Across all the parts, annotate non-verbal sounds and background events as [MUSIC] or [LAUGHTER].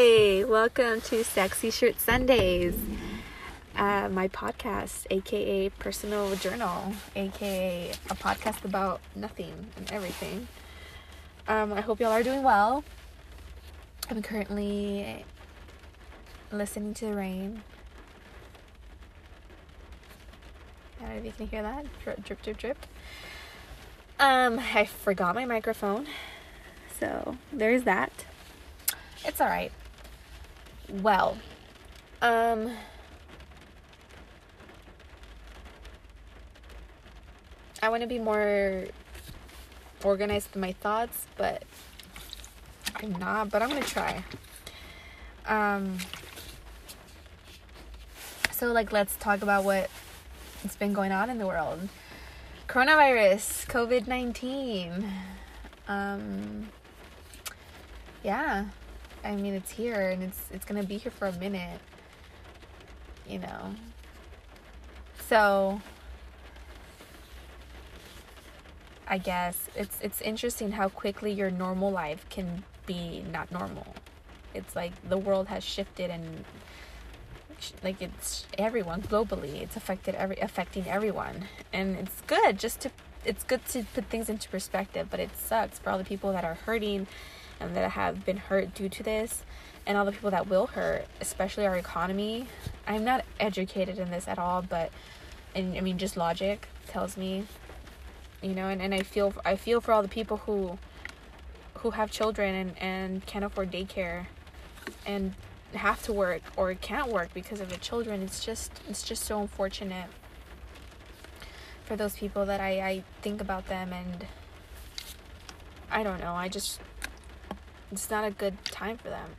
Hi, welcome to Sexy Shirt Sundays, uh, my podcast, aka Personal Journal, aka a podcast about nothing and everything. Um, I hope y'all are doing well. I'm currently listening to the rain. I don't know if you can hear that drip, drip, drip, drip. Um, I forgot my microphone, so there's that. It's all right. Well, um, I want to be more organized with my thoughts, but I'm not. But I'm gonna try. Um, so like, let's talk about what has been going on in the world. Coronavirus, COVID nineteen. Um, yeah I mean, it's here and it's it's gonna be here for a minute. You know. So I guess it's it's interesting how quickly your normal life can be not normal. It's like the world has shifted and like it's everyone globally. It's affected every affecting everyone, and it's good just to it's good to put things into perspective. But it sucks for all the people that are hurting and that have been hurt due to this and all the people that will hurt, especially our economy. I'm not educated in this at all, but and I mean just logic tells me, you know, and, and I feel I feel for all the people who who have children and, and can't afford daycare and have to work or can't work because of the children. It's just it's just so unfortunate for those people that I, I think about them and I don't know, I just it's not a good time for them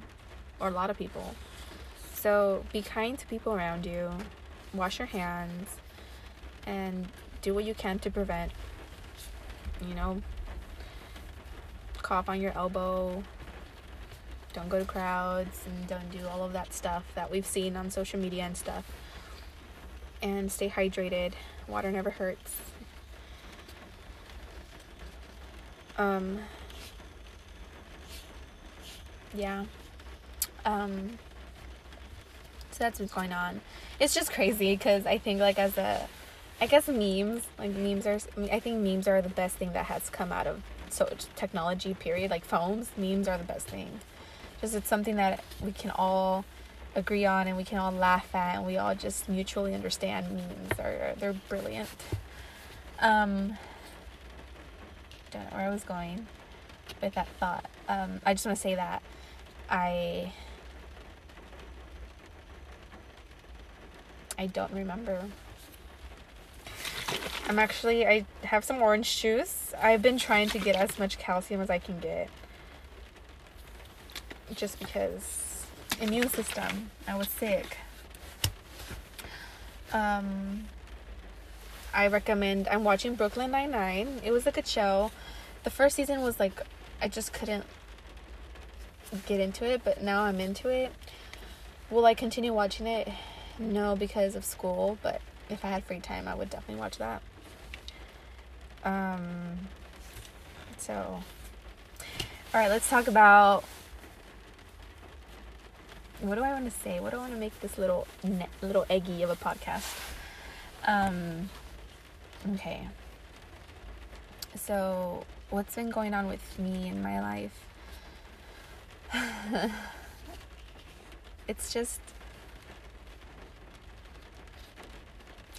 or a lot of people. So be kind to people around you, wash your hands, and do what you can to prevent, you know, cough on your elbow, don't go to crowds, and don't do all of that stuff that we've seen on social media and stuff. And stay hydrated. Water never hurts. Um, yeah. Um, so that's what's going on. It's just crazy because I think like as a, I guess memes like memes are. I think memes are the best thing that has come out of so technology. Period. Like phones, memes are the best thing. Just it's something that we can all agree on and we can all laugh at and we all just mutually understand memes are they're brilliant um don't know where i was going with that thought um i just want to say that I I don't remember. I'm actually I have some orange juice. I've been trying to get as much calcium as I can get. Just because immune system. I was sick. Um I recommend I'm watching Brooklyn Nine Nine. It was a good show. The first season was like I just couldn't get into it, but now I'm into it. Will I continue watching it? No, because of school, but if I had free time, I would definitely watch that. Um, so, all right, let's talk about what do I want to say? What do I want to make this little little eggy of a podcast? Um, okay. So, what's been going on with me in my life? [LAUGHS] it's just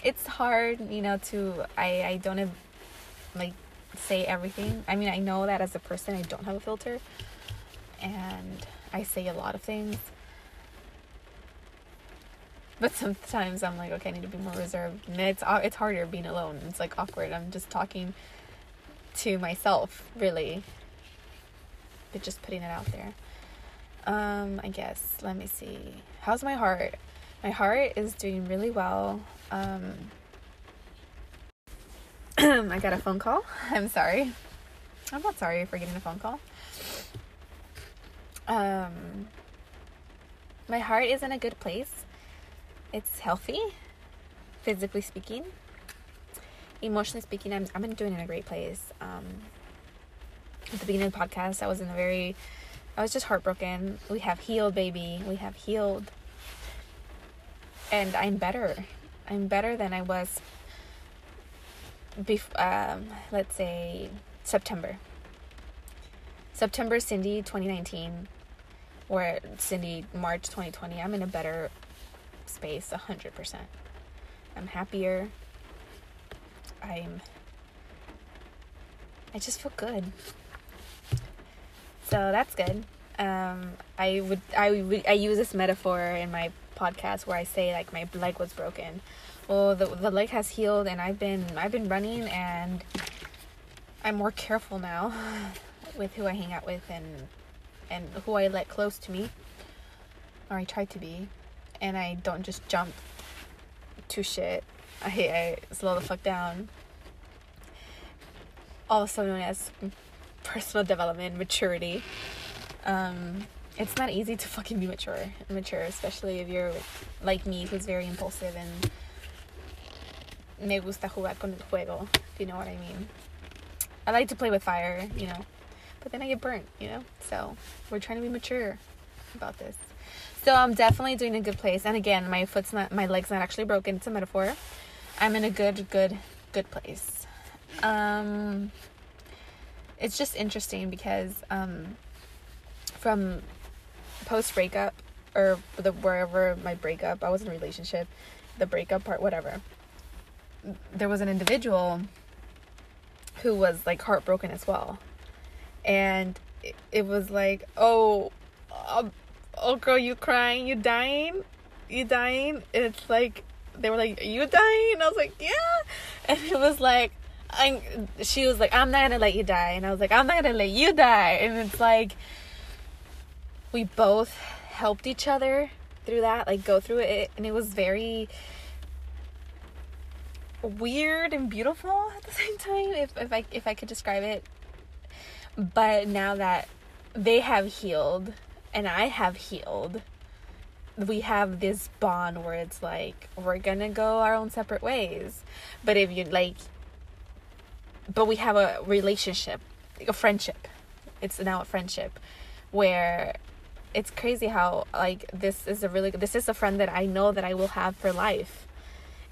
it's hard you know to i i don't have like say everything. I mean i know that as a person i don't have a filter and i say a lot of things. But sometimes i'm like okay i need to be more reserved. And it's uh, it's harder being alone. It's like awkward. I'm just talking to myself really. But just putting it out there um, I guess. Let me see. How's my heart? My heart is doing really well. Um, [CLEARS THROAT] I got a phone call. [LAUGHS] I'm sorry. I'm not sorry for getting a phone call. Um, my heart is in a good place. It's healthy, physically speaking. Emotionally speaking, I'm I'm doing in a great place. Um, at the beginning of the podcast, I was in a very I was just heartbroken. We have healed, baby. We have healed. And I'm better. I'm better than I was bef- um, let's say September. September Cindy 2019 or Cindy March 2020. I'm in a better space 100%. I'm happier. I'm I just feel good. So that's good. Um, I would I would I use this metaphor in my podcast where I say like my leg was broken. Well, the the leg has healed, and I've been I've been running, and I'm more careful now [LAUGHS] with who I hang out with and and who I let close to me, or I try to be, and I don't just jump to shit. I I slow the fuck down. Also known as personal development, maturity. Um, it's not easy to fucking be mature, mature, especially if you're like me, who's very impulsive and me gusta jugar con el juego. If you know what I mean. I like to play with fire, you know, but then I get burnt, you know. So we're trying to be mature about this. So I'm definitely doing a good place. And again, my foot's not, my leg's not actually broken. It's a metaphor. I'm in a good, good, good place. Um, it's just interesting because um, from post breakup or the wherever my breakup, I was in a relationship, the breakup part, whatever. There was an individual who was like heartbroken as well, and it, it was like, oh, um, oh girl, you crying, you dying, you dying. It's like they were like, you dying? And I was like, yeah, and it was like, I. She was like, I'm not gonna let you die, and I was like, I'm not gonna let you die, and it's like we both helped each other through that, like go through it, and it was very weird and beautiful [LAUGHS] at the same time, if if I if I could describe it. But now that they have healed and I have healed, we have this bond where it's like we're gonna go our own separate ways. But if you like, but we have a relationship, like a friendship. It's now a friendship where it's crazy how like this is a really this is a friend that I know that I will have for life,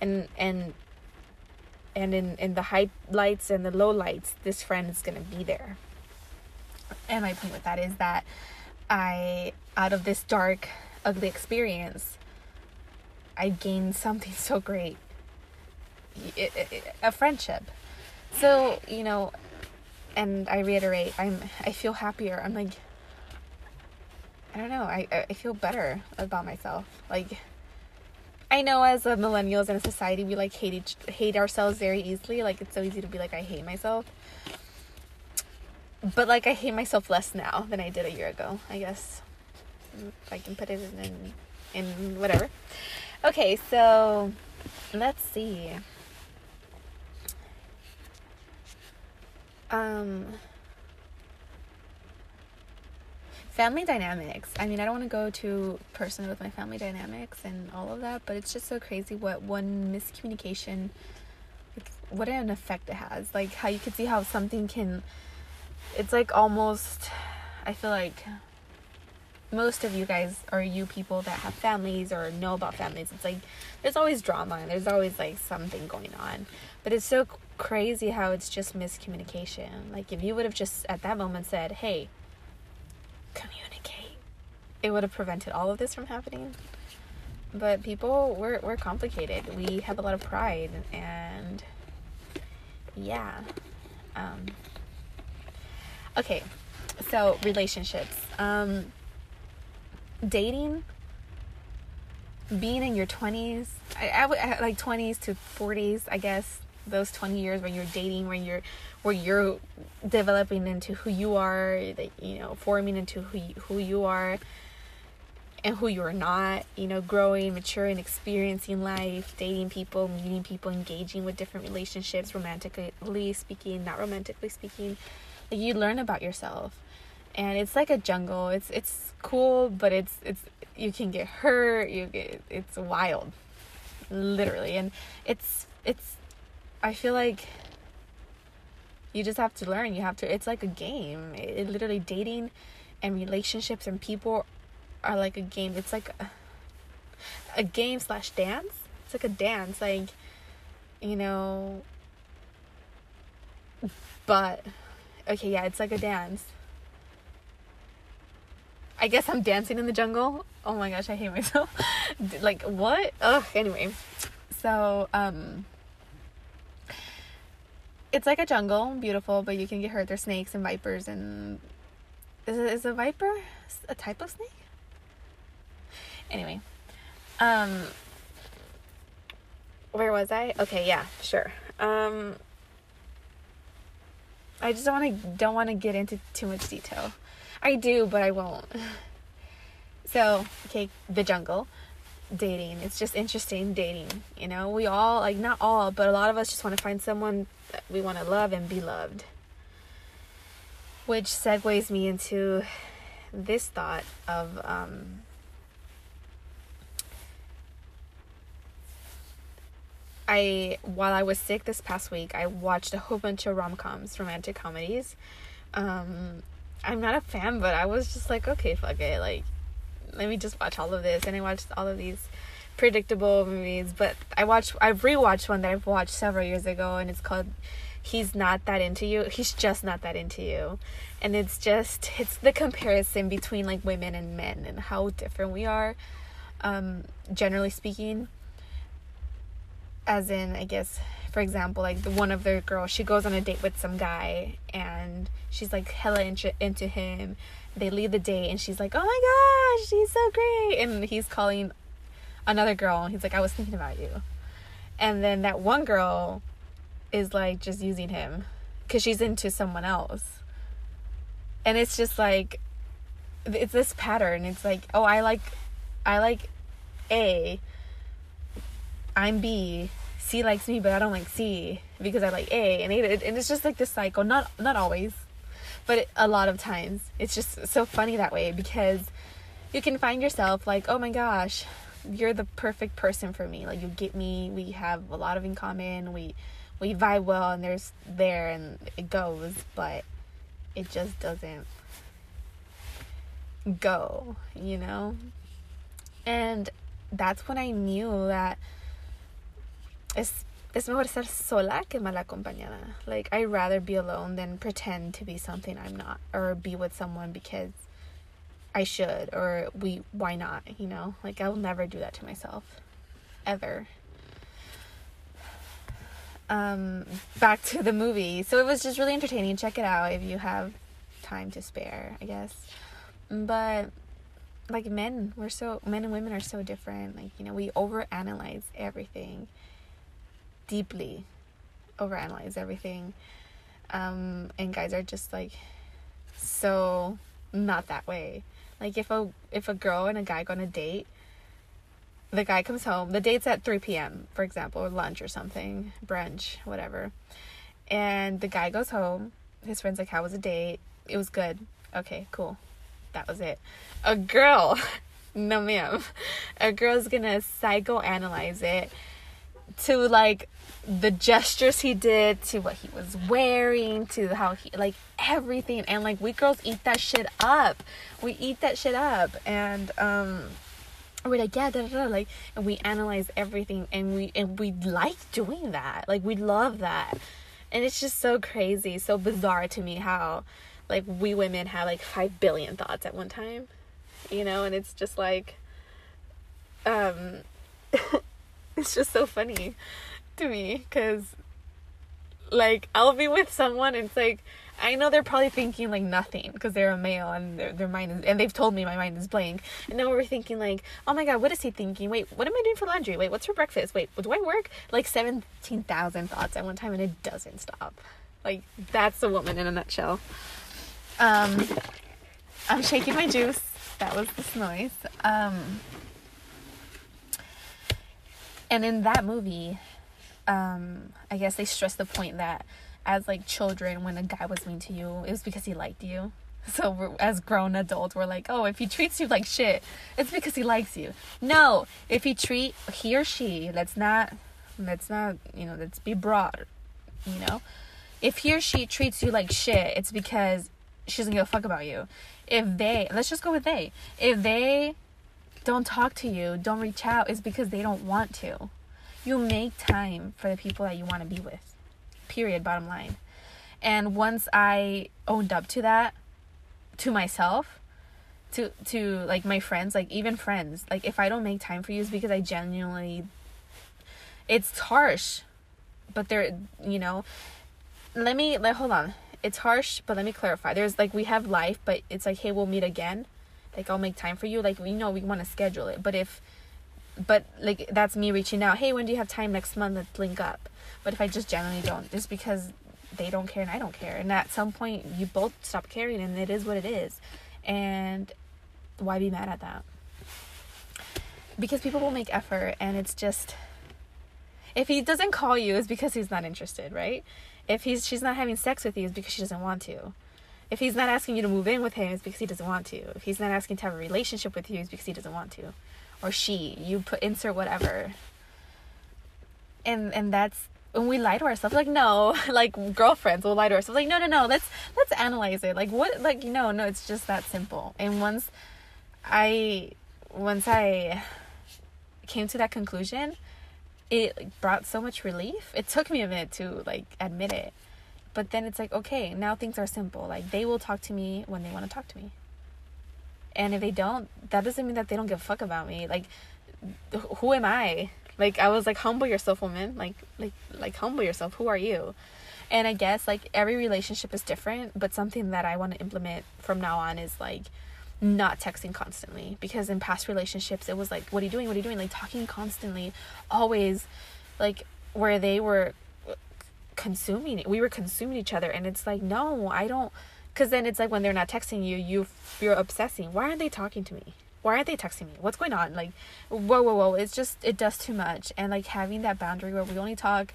and and and in in the highlights and the lowlights, this friend is gonna be there. And my point with that is that I out of this dark, ugly experience, I gained something [LAUGHS] so great, it, it, a friendship. So you know, and I reiterate, I'm I feel happier. I'm like I don't know. I I feel better about myself. Like I know as a millennials in a society we like hate each hate ourselves very easily. Like it's so easy to be like I hate myself. But like I hate myself less now than I did a year ago, I guess. I can put it in in whatever. Okay, so let's see. Um family dynamics. I mean, I don't want to go too personal with my family dynamics and all of that, but it's just so crazy what one miscommunication, like, what an effect it has. Like, how you can see how something can, it's like almost, I feel like most of you guys or you people that have families or know about families, it's like there's always drama and there's always like something going on. But it's so crazy how it's just miscommunication. Like, if you would have just at that moment said, hey, communicate. It would have prevented all of this from happening. But people, we're, we're complicated. We have a lot of pride, and yeah. Um, okay, so relationships. Um, dating, being in your 20s, I, I, like 20s to 40s, I guess, those 20 years when you're dating, when you're where you're developing into who you are, that you know, forming into who you, who you are and who you're not, you know, growing, maturing, experiencing life, dating people, meeting people, engaging with different relationships, romantically speaking, not romantically speaking. Like you learn about yourself. And it's like a jungle. It's it's cool, but it's it's you can get hurt, you get it's wild. Literally. And it's it's I feel like you just have to learn. You have to, it's like a game. It, it literally, dating and relationships and people are like a game. It's like a, a game slash dance. It's like a dance, like you know. But okay, yeah, it's like a dance. I guess I'm dancing in the jungle. Oh my gosh, I hate myself. [LAUGHS] like what? Ugh. Anyway, so um, it's like a jungle, beautiful, but you can get hurt. There's snakes and vipers and is is a viper a type of snake? Anyway, um, where was I? Okay, yeah, sure. Um, I just don't want to don't want to get into too much detail. I do, but I won't. [LAUGHS] So, okay, the jungle, dating. It's just interesting dating. You know, we all, like, not all, but a lot of us just want to find someone that we want to love and be loved. Which segues me into this thought of, um, I while I was sick this past week, I watched a whole bunch of rom coms, romantic comedies. Um, I'm not a fan, but I was just like, okay, fuck it. Like, let me just watch all of this. And I watched all of these predictable movies. But I watched, I've rewatched one that I've watched several years ago, and it's called He's Not That Into You. He's Just Not That Into You. And it's just, it's the comparison between like women and men and how different we are, um, generally speaking. As in, I guess, for example, like the one of the girls, she goes on a date with some guy and she's like hella into, into him. They leave the date and she's like, oh my gosh, he's so great. And he's calling another girl and he's like, I was thinking about you. And then that one girl is like just using him because she's into someone else. And it's just like, it's this pattern. It's like, oh, I like, I like A, I'm B, C likes me, but I don't like C because I like A, and it, and it's just like this cycle. Not not always, but a lot of times it's just so funny that way because you can find yourself like, oh my gosh, you're the perfect person for me. Like you get me. We have a lot of in common. We we vibe well, and there's there, and it goes, but it just doesn't go, you know. And that's when I knew that es, es mejor ser sola que mal acompañada. Like, I'd rather be alone than pretend to be something I'm not, or be with someone because I should, or we, why not, you know? Like, I'll never do that to myself. Ever. Um, back to the movie. So it was just really entertaining. Check it out if you have time to spare, I guess. But like men, we're so men and women are so different. Like, you know, we overanalyze everything deeply overanalyze everything. Um, and guys are just like so not that way. Like if a if a girl and a guy go on a date, the guy comes home. The date's at three p.m. for example, or lunch or something, brunch, whatever. And the guy goes home. His friend's like, "How was the date? It was good. Okay, cool. That was it." A girl, [LAUGHS] no ma'am, a girl's gonna psychoanalyze it to like the gestures he did to what he was wearing to how he like everything. And like we girls eat that shit up. We eat that shit up. And um we're like yeah da, da, da, like and we analyze everything and we and we like doing that. Like we love that. And it's just so crazy so bizarre to me how like we women have like 5 billion thoughts at one time you know? And it's just like um [LAUGHS] it's just so funny to me because like I'll be with someone and it's like I know they're probably thinking like nothing because they're a male and their, their mind is and they've told me my mind is blank. And now we're thinking like oh my god what is he thinking? Wait what am I doing for laundry? Wait what's for breakfast? Wait do I work? Like 17,000 thoughts at one time and it doesn't stop. Like that's a woman in a nutshell. Um I'm shaking my juice. That was this noise. Um and in that movie um i guess they stress the point that as like children when a guy was mean to you it was because he liked you. [LAUGHS] So as grown adults we're like oh if he treats you like shit it's because he likes you. No if he treat he or she let's not let's not you know let's be broad you know? If he or she treats you like shit it's because she doesn't give a fuck about you. If they let's just go with they. If they don't talk to you don't reach out it's because they don't want to you make time for the people that you want to be with. Period bottom line. And once i owned up to that to myself to to like my friends like even friends like if i don't make time for you it's because i genuinely it's harsh but there you know let me let hold on. It's harsh but let me clarify. There's like we have life but it's like hey we'll meet again. Like i'll make time for you. Like we know we want to schedule it. But if but like that's me reaching out hey when do you have time next month? Let's link up. But if i just genuinely don't it's because they don't care and i don't care. And at some point you both stop caring and it is what it is. And why be mad at that? Because people will make effort and it's just if he doesn't call you it's because he's not interested right? If he's she's not having sex with you it's because she doesn't want to. If he's not asking you to move in with him it's because he doesn't want to. If he's not asking to have a relationship with you it's because he doesn't want to or she you put insert whatever. And and that's when we lie to ourselves like no [LAUGHS] like girlfriends will lie to ourselves like no no no let's let's analyze it. Like what like no no it's just that simple. And once i once i came to that conclusion it brought so much relief. It took me a minute to like admit it. But then it's like okay now things are simple. Like they will talk to me when they want to talk to me and if they don't that doesn't mean that they don't give a fuck about me. Like who am i? Like i was like humble yourself woman. Like like like humble yourself. Who are you? And i guess like every relationship is different but something that i want to implement from now on is like not texting constantly. Because in past relationships it was like what are you doing? What are you doing? Like talking constantly. Always like where they were uh, consuming we were consuming each other. And it's like no i don't because then it's like when they're not texting you you you're obsessing. Why aren't they talking to me? Why aren't they texting me? What's going on? Like whoa whoa whoa. It's just it does too much. And like having that boundary where we only talk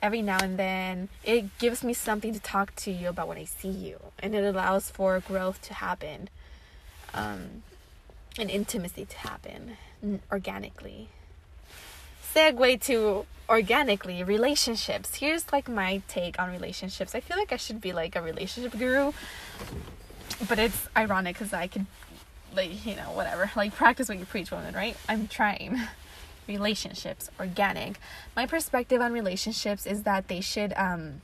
every now and then it gives me something to talk to you about when i see you. And it allows for growth to happen um and intimacy to happen organically segue to organically relationships. Here's like my take on relationships. I feel like i should be like a relationship guru but it's ironic because i could like you know whatever. [LAUGHS] Like practice what you preach woman right? I'm trying. [LAUGHS] Relationships organic. My perspective on relationships is that they should um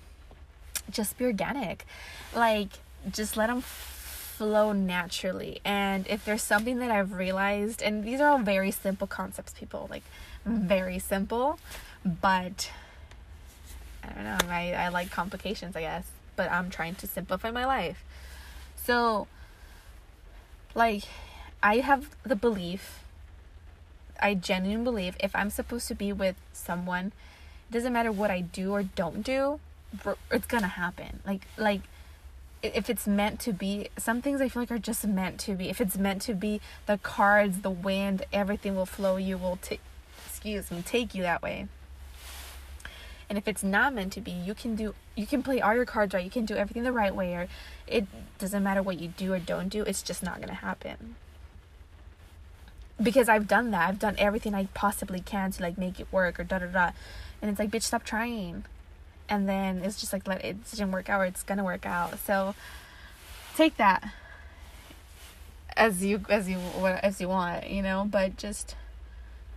just be organic. Like just let them flow naturally. And if there's something that i've realized and these are all very simple concepts people like very simple but i don't know i, I like complications i guess but i'm trying to simplify my life so like I have the belief I genuinely believe if I'm supposed to be with someone, it doesn't matter what I do or don't do, it's gonna happen. Like like if it's meant to be, some things I feel like are just meant to be. If it's meant to be, the cards, the wind, everything will flow. You will take, excuse me, take you that way. And if it's not meant to be, you can do you can play all your cards right. You can do everything the right way or it doesn't matter what you do or don't do. It's just not to happen. Because I've done that. I've done everything I possibly can to like make it work or da da da. And it's like, bitch, stop trying. And then it's just like let it didn't work out or it's to work out. So take that as you as you as you want, you know, but just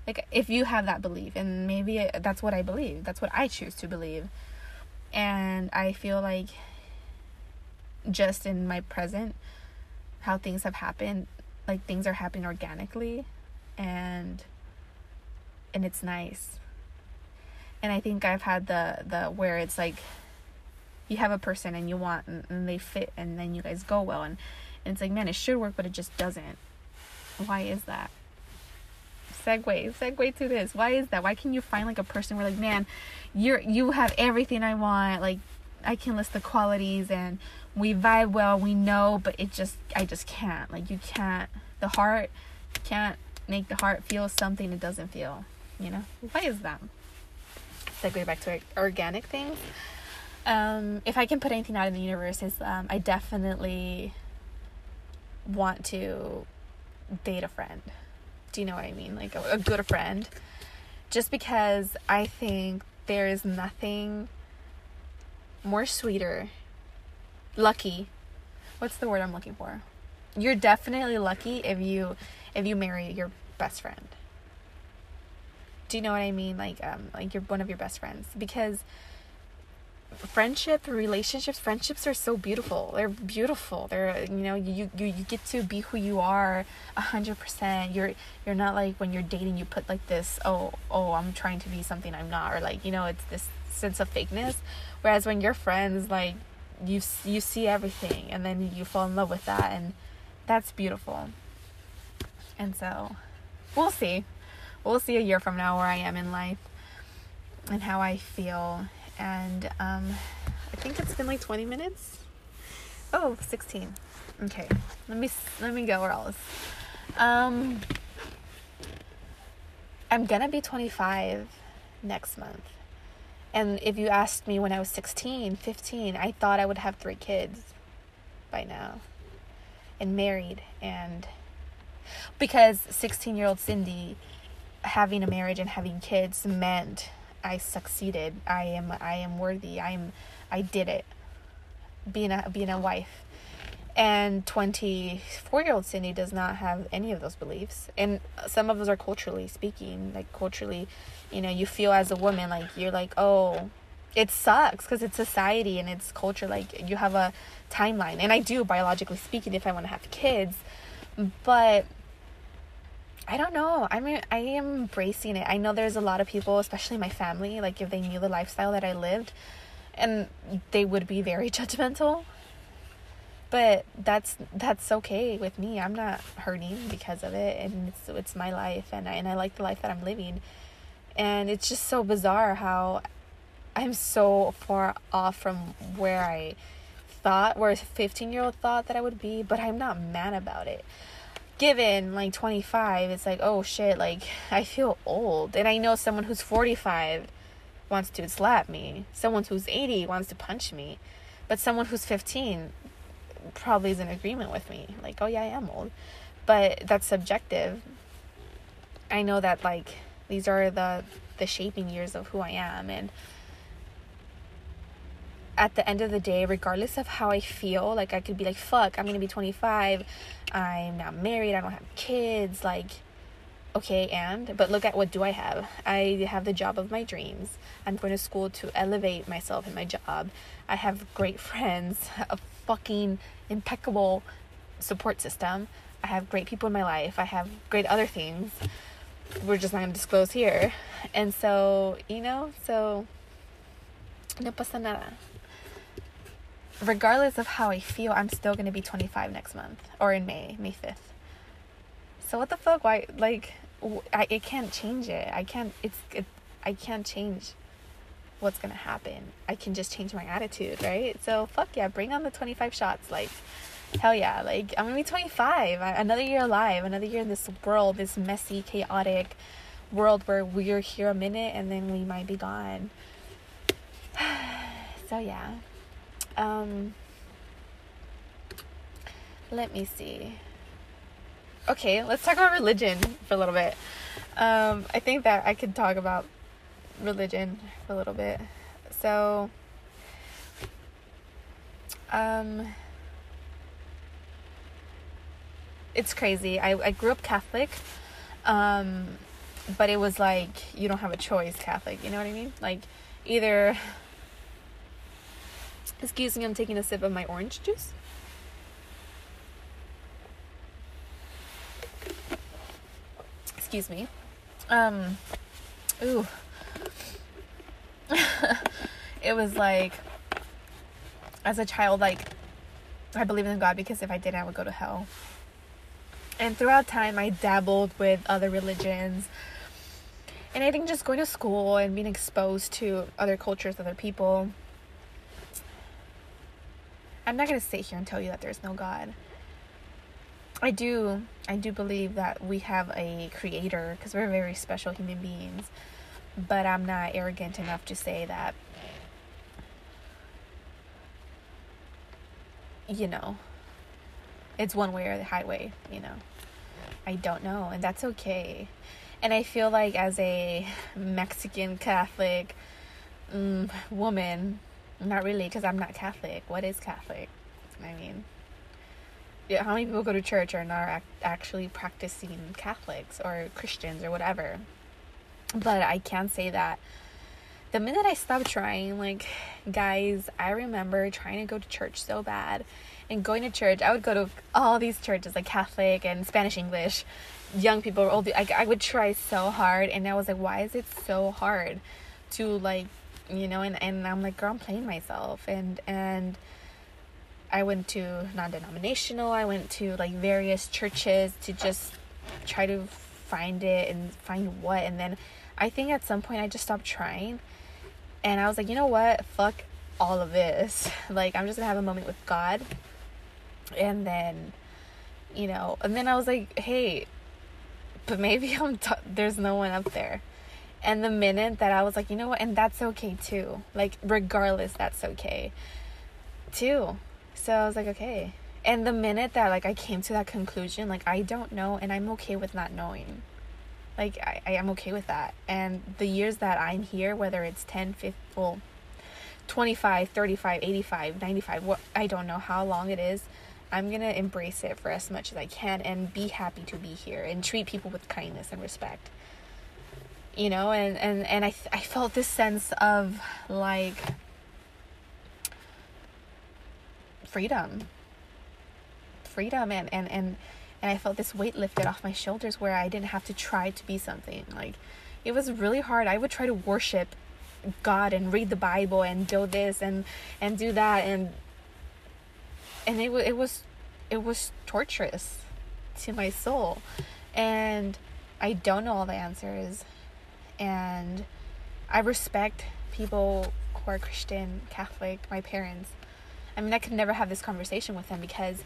like if you have that belief and maybe that's what i believe that's what i choose to believe. And i feel like just in my present how things have happened like things are happening organically and and it's nice. And i think i've had the the where it's like you have a person and you want and, and they fit and then you guys go well and, and it's like man it should work but it just doesn't. Why is that segue segue to this. Why is that? Why can you find like a person where like man you're you have everything i want like i can list the qualities and we vibe well we know but it just i just can't. Like you can't the heart can't make the heart feel something it doesn't feel you know? Why is that? Segue back to organic things. Um if i can put anything out in the universe is um i definitely want to date a friend do you know what I mean? Like a, a good friend. Just because I think there is nothing more sweeter, lucky. What's the word I'm looking for? you're definitely lucky if you if you marry your best friend. Do you know what I mean? Like um like you're one of your best friends because friendship relationships friendships are so beautiful. They're beautiful. They're you know you you, you get to be who you are a hundred percent. You're you're not like when you're dating you put like this oh oh i'm trying to be something i'm not or like you know it's this sense of fakeness. Whereas when you're friends like you you see everything and then you fall in love with that and that's beautiful. And so we'll see. We'll see a year from now where i am in life and how i feel and um, I think it's been like 20 minutes. Oh, 16. Okay, let me let me go, or. Um, I'm gonna be 25 next month. And if you asked me when I was 16, 15, I thought I would have three kids by now and married. And because 16 year old Cindy having a marriage and having kids meant I succeeded. I am I am worthy. I am I did it. Being a being a wife. And 24 year old Cindy does not have any of those beliefs. And some of those are culturally speaking. Like, culturally, you know, you feel as a woman, like, you're like, oh, it sucks because it's society and it's culture. Like, you have a timeline. And I do, biologically speaking, if I want to have kids. But I don't know. I mean, I am embracing it. I know there's a lot of people, especially my family, like if they knew the lifestyle that I lived, and they would be very [LAUGHS] judgmental. But that's that's okay with me. I'm not hurting because of it, and it's it's my life, and I, and I like the life that I'm living. And it's just so bizarre how I'm so far off from where I thought, where a 15 year old thought that I would be, but I'm not mad about it given like 25 it's like oh shit like [LAUGHS] i feel old. And i know someone who's 45 wants to slap me. Someone who's 80 wants to punch me. But someone who's 15 probably is in agreement with me. Like oh yeah i am old. But that's subjective. I know that like these are the the shaping years of who i am. And at the end of the day, regardless of how I feel, like I could be like, fuck, I'm gonna be 25, I'm not married, I don't have kids, like, okay, and, but look at what do I have? I have the job of my dreams. I'm going to school to elevate myself in my job. I have great friends, a fucking impeccable support system. I have great people in my life. I have great other things. We're just not gonna disclose here. And so, you know, so no pasa nada regardless of how I feel, I'm still gonna be 25 next month or in May, May 5th. So what the fuck? Why like I it can't change it. I can't. It's it. I can't change what's gonna happen. I can just change my attitude, right? So fuck yeah, bring on the 25 shots. Like hell yeah, like I'm gonna be 25. Another year alive. Another year in this world, this messy, chaotic world where we're here a minute and then we might be gone. [SIGHS] so yeah. Um, let me see. Okay, let's talk about religion for a little bit. Um, I think that I could talk about religion for a little bit. So, um, it's crazy. I, I grew up Catholic, um, but it was like you don't have a choice Catholic. You know what I mean? Like either Excuse me, I'm taking a sip of my orange juice. Excuse me. Um, ooh. [LAUGHS] it was like, as a child, like, I believe in God because if I didn't, I would go to hell. And throughout time, I dabbled with other religions. And I think just going to school and being exposed to other cultures, other people, I'm not going to sit here and tell you that there's no God. I do I do believe that we have a creator because we're very special human beings. But I'm not arrogant enough to say that you know it's one way or the highway, you know. I don't know, and that's okay. And I feel like as a Mexican Catholic mm, woman, not really, because I'm not Catholic. What is Catholic? I mean, yeah, how many people go to church are not ac- actually practicing Catholics or Christians or whatever. But I can say that the minute I stopped trying, like, guys, I remember trying to go to church so bad. And going to church, I would go to all these churches, like Catholic and Spanish English, young people, old. I, I would try so hard, and I was like, why is it so hard to like, you know? And and I'm like, girl, I'm playing myself, and and I went to non-denominational. I went to like various churches to just try to find it and find what, and then I think at some point I just stopped trying, and I was like, you know what, fuck all of this. [LAUGHS] Like I'm just gonna have a moment with God, and then, you know, and then I was like, hey, but maybe I'm t- there's no one up there. And the minute that I was like, you know what, and that's okay too. Like regardless, that's okay too. So I was like, okay. And the minute that like I came to that conclusion, like I don't know and I'm okay with not knowing. Like I, I am okay with that. And the years that I'm here, whether it's 10, 15, well, 25, 35, 85, 95, what I don't know how long it is. I'm going to embrace it for as much as I can and be happy to be here and treat people with kindness and respect. You know, and and and I I felt this sense of like freedom. Freedom and and and and I felt this weight lifted off my shoulders where I didn't have to try to be something. Like it was really hard. I would try to worship God and read the Bible and do this and and do that and and it it was it was torturous to my soul. And I don't know all the answers and I respect people who are Christian, Catholic, my parents. I mean, I could never have this conversation with them because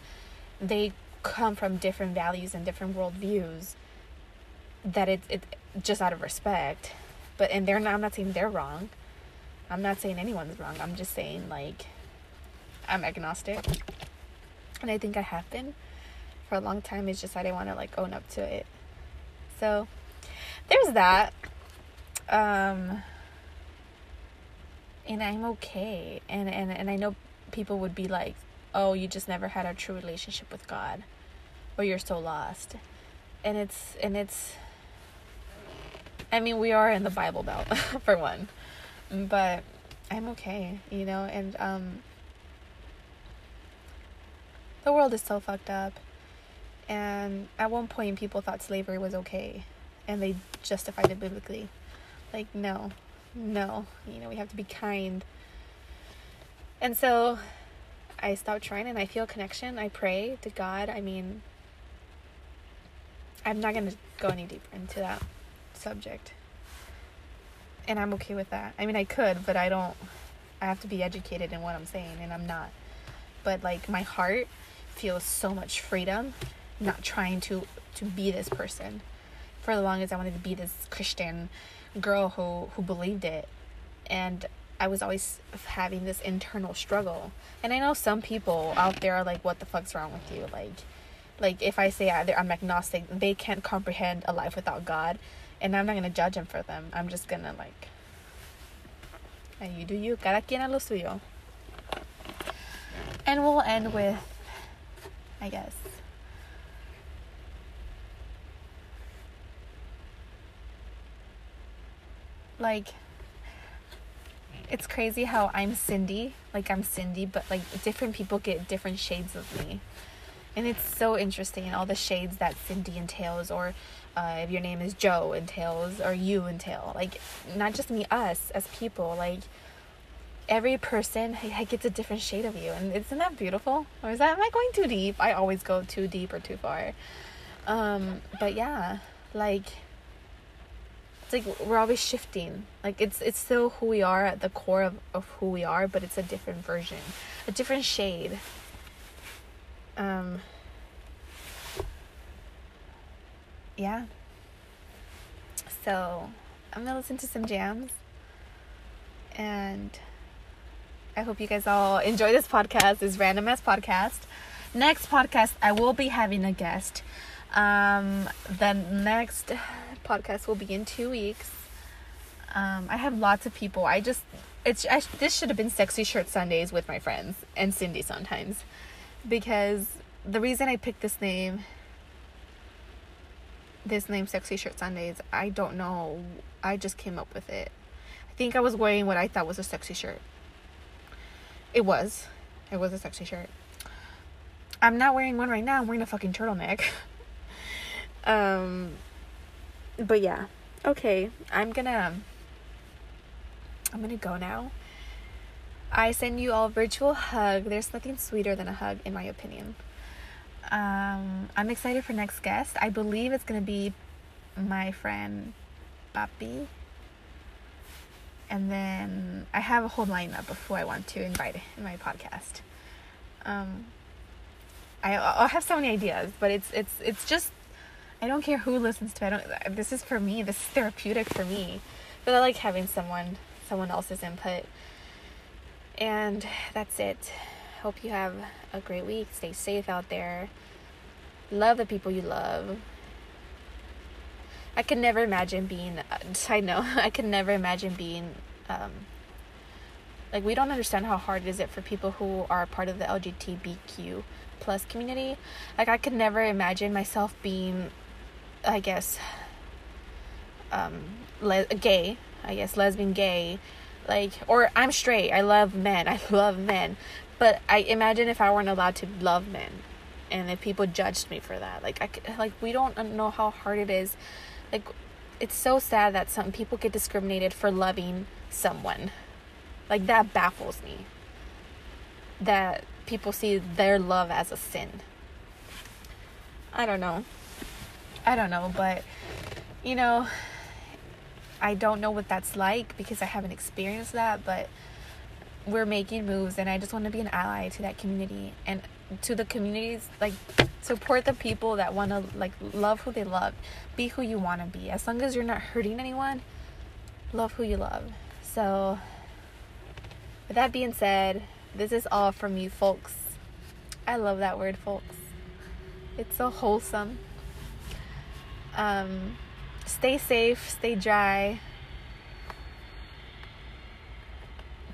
they come from different values and different worldviews. That it's it just out of respect, but and they're not. I'm not saying they're wrong. I'm not saying anyone's wrong. I'm just saying like I'm agnostic, and I think I have been for a long time. It's just I didn't want to like own up to it. So there's that. Um, and I'm okay. And and and I know people would be like, "Oh, you just never had a true relationship with God." or you're so lost and it's and it's i mean we are in the bible belt [LAUGHS] for one but i'm okay you know and um the world is so fucked up and at one point people thought slavery was okay and they justified it biblically like no no you know we have to be kind and so i stopped trying and i feel connection i pray to god i mean I'm not going to go any deeper into that subject. And I'm okay with that. I mean, I could, but I don't. I have to be educated in what I'm saying, and I'm not. But like, my heart feels so much freedom not trying to to be this person for the longest i wanted to be this christian girl who who believed it and i was always having this internal struggle and i know some people out there are like what the fuck's wrong with you like like if I say I'm agnostic, they can't comprehend a life without God, and I'm not gonna judge them for them. I'm just gonna like, and you do you. Cada quien a lo suyo. And we'll end with, I guess. Like, it's crazy how I'm Cindy, like I'm Cindy, but like different people get different shades of me and it's so interesting all the shades that Cindy entails, or uh, if your name is Joe entails, or you entail. Like, not just me, us as people. Like, every person gets a different shade of you, and isn't that beautiful? Or is that am I going too deep? I always go too deep or too far. Um, but yeah, like it's like we're always shifting. Like it's it's still who we are at the core of, of who we are, but it's a different version, a different shade. Um, yeah. So I'm gonna listen to some jams, and I hope you guys all enjoy this podcast. This random ass podcast. Next podcast, I will be having a guest. Um, the next podcast will be in two weeks. Um, I have lots of people. I just it's I, this should have been sexy shirt Sundays with my friends and Cindy sometimes because the reason I picked this name, this name, Sexy Shirt Sundays, I don't know. I just came up with it. I think I was wearing what I thought was a sexy shirt. It was. It was a sexy shirt. I'm not wearing one right now. I'm wearing a fucking turtleneck. [LAUGHS] um, but yeah. Okay, I'm gonna. I'm gonna go now. I send you all a virtual hug. There's nothing sweeter than a hug, in my opinion. Um, I'm excited for next guest. I believe it's gonna be my friend Papi. And then I have a whole lineup of who I want to invite in my podcast. Um, I I have so many ideas, but it's it's it's just I don't care who listens to it. I don't. This is for me. This is therapeutic for me. But I like having someone someone else's input. And that's it. Hope you have a great week. Stay safe out there. Love the people you love. I could never imagine being. [LAUGHS] I know. I could never imagine being. Um, like we don't understand how hard is it for people who are part of the LGBTQ plus community. Like I could never imagine myself being, I guess, um, le- gay. I guess lesbian, gay, like or I'm straight. I love men. [LAUGHS] I love men, but I imagine if I weren't allowed to love men, and if people judged me for that. Like I like we don't know how hard it is. Like it's so sad that some people get discriminated for loving someone. Like that baffles me. That people see their love as a sin. I don't know. I don't know, but you know, I don't know what that's like because I haven't experienced that, but we're making moves and I just want to be an ally to that community and to the communities like support the people that want to like love who they love. Be who you want to be. As long as you're not hurting anyone, love who you love. So with that being said, this is all from you folks. I love that word, folks. It's so wholesome. Um stay safe, stay dry.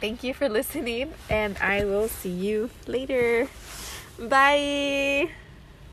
Thank you for [LAUGHS] listening, and I will see you later. Bye.